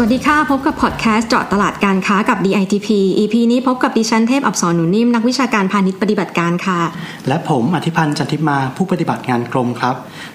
สวัสดีค่ะ พบกับพอดแคสต์เจาะตลาดการค้ากับ DITP EP นี้พบกับดิฉันเทพอับสรหนูนิ่มนักวิชาการพาณิชย์ปฏิบัติการค่ะ และผมอธิพันธ์จันทิมาผู้ปฏิบัติงานกรมครับ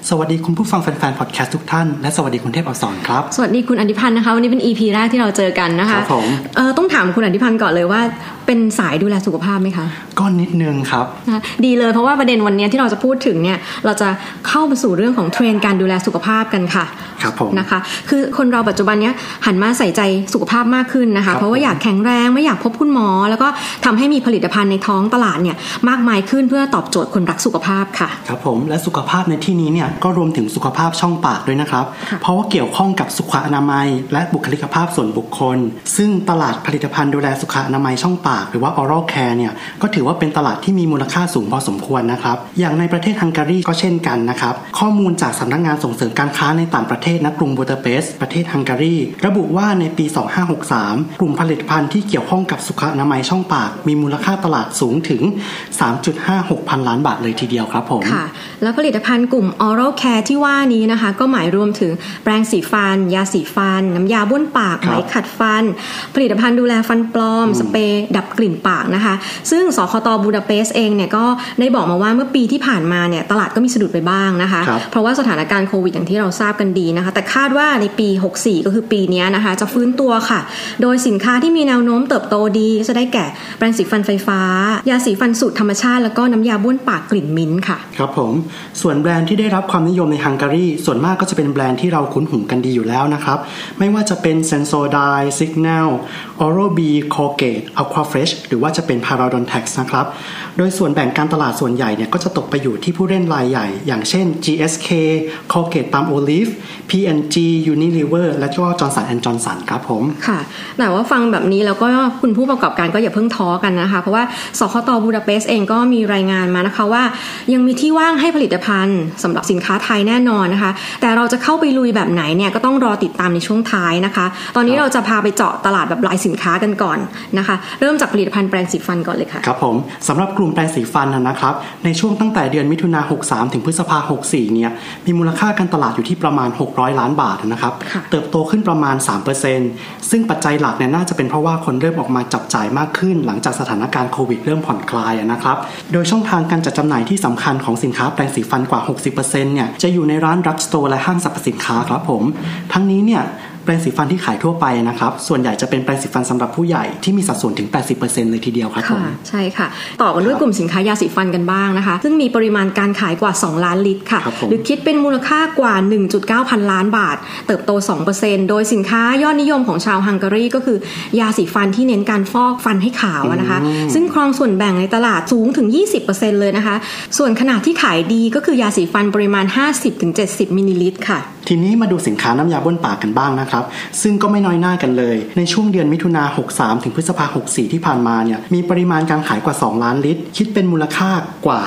สวัสดีคุณผู้ฟังแฟนๆพอดแคสต์ทุกท่าน และสวัสดีคุณเทพอักษรครับ สวัสดีคุณอธิพันธ์นะคะวันนี้เป็น EP แรกที่เราเจอกันนะคะครับผมเออต้องถามคุณอธิพันธ์ก่อนเลยว่าเป็นสายดูแลสุขภาพไหมคะก็นิดนึงครับนะดีเลยเพราะว่าประเด็นวันนี้ที่เราจะพูดถึงเนี่ยเราจะเข้าไปสู่เรื่องของเทรนด์การดูแลสุขภาพกันค่ะครับผมนะคะ คือคนเราปัจจุบันเนี้ยหันมาใส่ใจสุขภาพมากขึ้นนะครัคะบเพราะว่าอยากแข็งแรงไม่อยากพบคุณหมอ แล้วก็ทำให้มีผลิตภัณฑ์ในท้องตลาดเนี่ยมากมายขึ้นเพื่อตอบโจทย์คนรักสุขภาพค่ะครับผมและสุขภาพในที่นี้เนี่ยก็รวมถึงสุขภาพช่องปากด้วยนะครับค่ะเพราะว่าเกี่ยวข้องกับสุขอนามัย และบุคลิกภาพส่วนบุคคล ซึ่งตลาดผลิตภัณฑ์ดูแลสุขอนามัยช่องปากหรือว่า oral care เนี่ยก็ถือว่าเป็นตลาดที่มีมูลค่าสูงพอสมควรนะครับ อย่างในประเทศฮังการีก็เช่นกันนะครับ ข้อมูลจากสำนักงานส่งเสริมการค้าในต่างประเทศณกรุงบูดาเปสต์ประเทศฮังการีระบุว่าในปี 2563 กลุ่มผลิตภัณฑ์ที่เกี่ยวข้องกับสุขอนามัยช่องปาก มีมูลค่าตลาดสูงถึง 3.56 พันล้านบาทเลยทีเดียวครับผมค่ะ แล้วผลิตภัณฑ์กลุ่ม oral care ที่ว่านี้นะคะ ก็หมายรวมถึงแปรงสีฟัน ยาสีฟัน น้ำยาบ้วนปากครัไหบมขัดฟัน ผลิตภัณฑ์ดูแลฟันปลอม สเปรย์ดับกลิ่นปากนะคะ ซึ่งสคตบูดาเปสต์เองเนี่ยก็ได้บอกมาว่าเมื่อปีที่ผ่านมาเนี่ยตลาดก็มีสะดุดไปบ้างนะคะครับเพราะว่าสถานการณ์โควิดอย่างที่เราทราบกันดีนะคะ แต่คาดว่าในปี 64 ก็คือปีเนี้ยนะคะ จะฟื้นตัวค่ะ โดยสินค้าที่มีแนวโน้มเติบโตดีก็จะได้แก่แปรงสีฟันไฟฟ้า ยาสีฟันสูตรธรรมชาติ แล้วก็น้ำยาบ้วนปากกลิ่นมิ้นท์ค่ะ ครับผม ส่วนแบรนด์ที่ได้รับความนิยมในฮังการีส่วนมากก็จะเป็นแบรนด์ที่เราคุ้นหูกันดีอยู่แล้วนะครับ ไม่ว่าจะเป็น Sensodyne Signal Oral-B Colgate Fresh หรือว่าจะเป็น Parodontax นะครับ โดยส่วนแบ่งการตลาดส่วนใหญ่เนี่ยก็จะตกไปอยู่ที่ผู้เล่นรายใหญ่ อย่างเช่น GSK Colgate Palmolive P&G Unilever และก็ Johnson Johnson ครับผมค่ะ แต่ว่าฟังแบบนี้แล้วก็คุณผู้ประกอบการก็อย่าเพิ่งท้อกันนะคะ เพราะว่าสคตบูดาเปสต์เองก็มีรายงานมานะคะว่า ยังมีที่ว่างให้ผลิตภัณฑ์สำหรับสินค้าไทยแน่นอนนะคะ แต่เราจะเข้าไปลุยแบบไหนเนี่ยก็ต้องรอติดตามในช่วงท้ายนะคะ ตอนนี้เราจะพาไปเจาะตลาดแบบรายสินค้ากันก่อนนะคะ เริ่มจากผลิตภัณฑ์แปรงสีฟันก่อนเลยค่ะ ครับผมสำหรับกลุ่มแปรงสีฟันนะนะครับ ในช่วงตั้งแต่เดือนมิถุนา63 ถึงพฤษภา64 เนี่ย มีมูลค่าการตลาดอยู่ที่ประมาณ 600 ล้านบาทนะครับค่ะเติบโตขึ้นประมาณ 3%ซึ่งปัจจัยหลักเนี่ยน่าจะเป็นเพราะว่าคนเริ่มออกมาจับจ่ายมากขึ้น หลังจากสถานการณ์โควิดเริ่มผ่อนคลายอะนะครับ โดยช่องทางการจัดจำหน่ายที่สำคัญของสินค้าแปรงสีฟันกว่า 60%เนี่ย จะอยู่ในร้านรักสโตร์และห้างสรรพสินค้าครับผม ทั้งนี้เนี่ย แปรงสีฟันที่ขายทั่วไปนะครับ ส่วนใหญ่จะเป็นแปรงสีฟันสำหรับผู้ใหญ่ที่มีสัดส่วนถึง 80%เลยทีเดียวครับผมค่ะใช่ค่ะ ต่อกันด้วยครับกลุ่มสินค้ายาสีฟันกันบ้างนะคะ ซึ่งมีปริมาณการขายกว่า 2 ล้านลิตรค่ะครับผมหรือคิดเป็นมูลค่ากว่า 1.9 พันล้านบาท เติบโต 2%โดยสินค้ายอดนิยมของชาวฮังการีก็คือยาสีฟันที่เน้นการฟอกฟันให้ขาวอะนะคะ ซึ่งครองส่วนแบ่งในตลาดสูงถึง 20%เลยนะคะ ส่วนขนาดที่ขายดีก็คือยาสีฟันปริมาณ 50-70 มิลลิลิตรค่ะทีนี้มาดูสินค้าน้ำยาบ้วนปากกันบ้างนะครับ ซึ่งก็ไม่น้อยหน้ากันเลย ในช่วงเดือนมิถุนา 63 ถึงพฤษภา 64 ที่ผ่านมาเนี่ย มีปริมาณการขายกว่า 2 ล้านลิตร คิดเป็นมูลค่ากว่า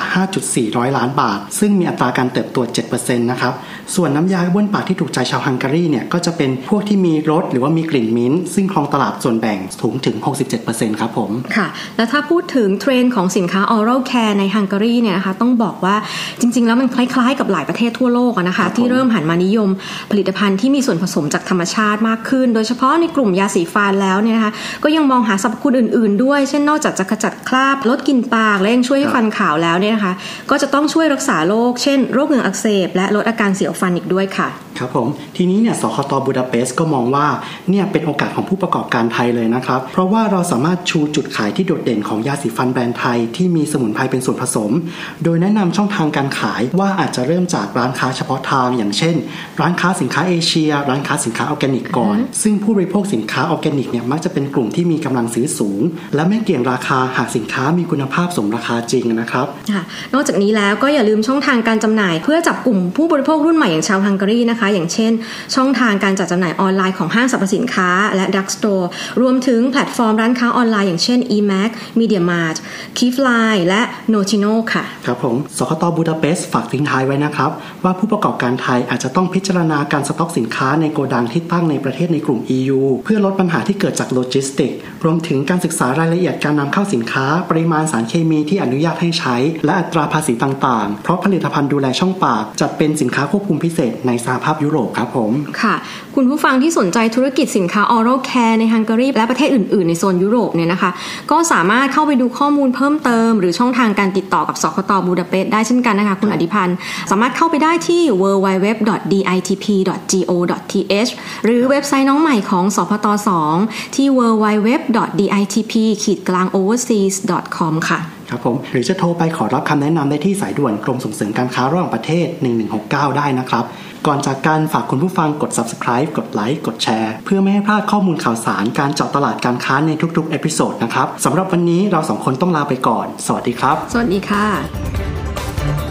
5.400ล้านบาท ซึ่งมีอัตราการเติบโต 7%นะครับ ส่วนน้ำยาบ้วนปากที่ถูกใจชาวฮังการีเนี่ย ก็จะเป็นพวกที่มีรสหรือว่ามีกลิ่นมิ้นท์ซึ่งครองตลาดส่วนแบ่งสูงถึง 67%ครับผม ค่ะ แล้วถ้าพูดถึงเทรนด์ของสินค้า oral care ในฮังการีเนี่ยนะคะ ต้องบอกว่าจริง ๆ แล้วมันคล้ายๆ กับหลายประเทศทั่วโลกอะนะครัคะบผมที่เริ่มหันมานิยมผลิตภัณฑ์ที่มีส่วนผสมจากธรรมชาติมากขึ้น โดยเฉพาะในกลุ่มยาสีฟันแล้วเนี่ยนะคะก็ยังมองหาสรรพคุณอื่น ๆ ด้วย เช่นนอกจากจะขจัดคราบลดกลิ่นปากและยังช่วยให้ฟันขาวแล้วเนี่ยนะคะก็จะต้องช่วยรักษาโรคเช่น โรคเหงือกอักเสบและลดอาการเสียวฟันอีกด้วยค่ะ ครับผมทีนี้เนี่ยสคตบูดาเปสต์ก็มองว่าเนี่ยเป็นโอกาสของผู้ประกอบการไทยเลยนะครับ เพราะว่าเราสามารถชูจุดขายที่โดดเด่นของยาสีฟันแบรนด์ไทยที่มีสมุนไพรเป็นส่วนผสม โดยแนะนำช่องทางการขายว่าอาจจะเริ่มจากร้านค้าเฉพาะทาง อย่างเช่น ร้านค้าสินค้าเอเชีย ร้านค้าสินค้าออร์แกนิกก่อน ซึ่งผู้บริโภคสินค้าออร์แกนิกเนี่ยมักจะเป็นกลุ่มที่มีกำลังซื้อสูง และไม่เกี่ยงราคาหากสินค้ามีคุณภาพสมราคาจริงนะครับค่ะนอกจากนี้แล้วก็อย่าลืมช่องทางการจำหน่าย เพื่อจับกลุ่มผู้บริโภครุ่นใหม่อย่างชาวฮังการีนะคะอย่างเช่น ช่องทางการจัดจำหน่ายออนไลน์ของห้างสรรพสินค้า และ drugstore รวมถึงแพลตฟอร์มร้านค้าออนไลน์อย่างเช่น eMAG MediaMart k i f l i และ Notino ค่ะ ครับผมสคตบูดาเปสต์ฝากทิ้งท้ายไว้นะครับ ว่าผู้ประกอบการไทยอาจจะต้องพิจารณาการสต็อกสินค้าในโกดังที่ตั้งในประเทศในกลุ่ม EU เพื่อลดปัญหาที่เกิดจากโลจิสติก รวมถึงการศึกษารายละเอียดการนำเข้าสินค้า ปริมาณสารเคมีที่อนุญาตให้ใช้ และอัตราภาษีต่างๆ เพราะผลิตภัณฑ์ดูแลช่องปากจัดเป็นสินค้าควบคุมพิเศษในสหภาพยุโรปครับผม ค่ะ คุณผู้ฟังที่สนใจธุรกิจสินค้า oral care ในฮังการีและประเทศอื่น ๆ ในโซนยุโรปเนี่ยนะคะ ก็สามารถเข้าไปดูข้อมูลเพิ่มเติม หรือช่องทางการติดต่อกับสคตบูดาเปสต์ได้เช่นกันนะคะ คุณอดิพันธ์ สามารถเข้าไปได้ที่ www.ditp.go.th หรือเว็บไซต์น้องใหม่ของสพต2ที่ www.ditp-overseas.com ค่ะ ครับผมหรือจะโทรไปขอรับคำแนะนำได้ที่สายด่วนกรมส่งเสริมการค้าระหว่างประเทศ 1169 ได้นะครับ ก่อนจากการฝากคุณผู้ฟังกด subscribe กดไลค์กดแชร์ เพื่อไม่ให้พลาดข้อมูลข่าวสารการเจาะตลาดการค้าในทุกๆ episode นะครับสำหรับวันนี้เราสองคนต้องลาไปก่อน สวัสดีครับ สวัสดีค่ะ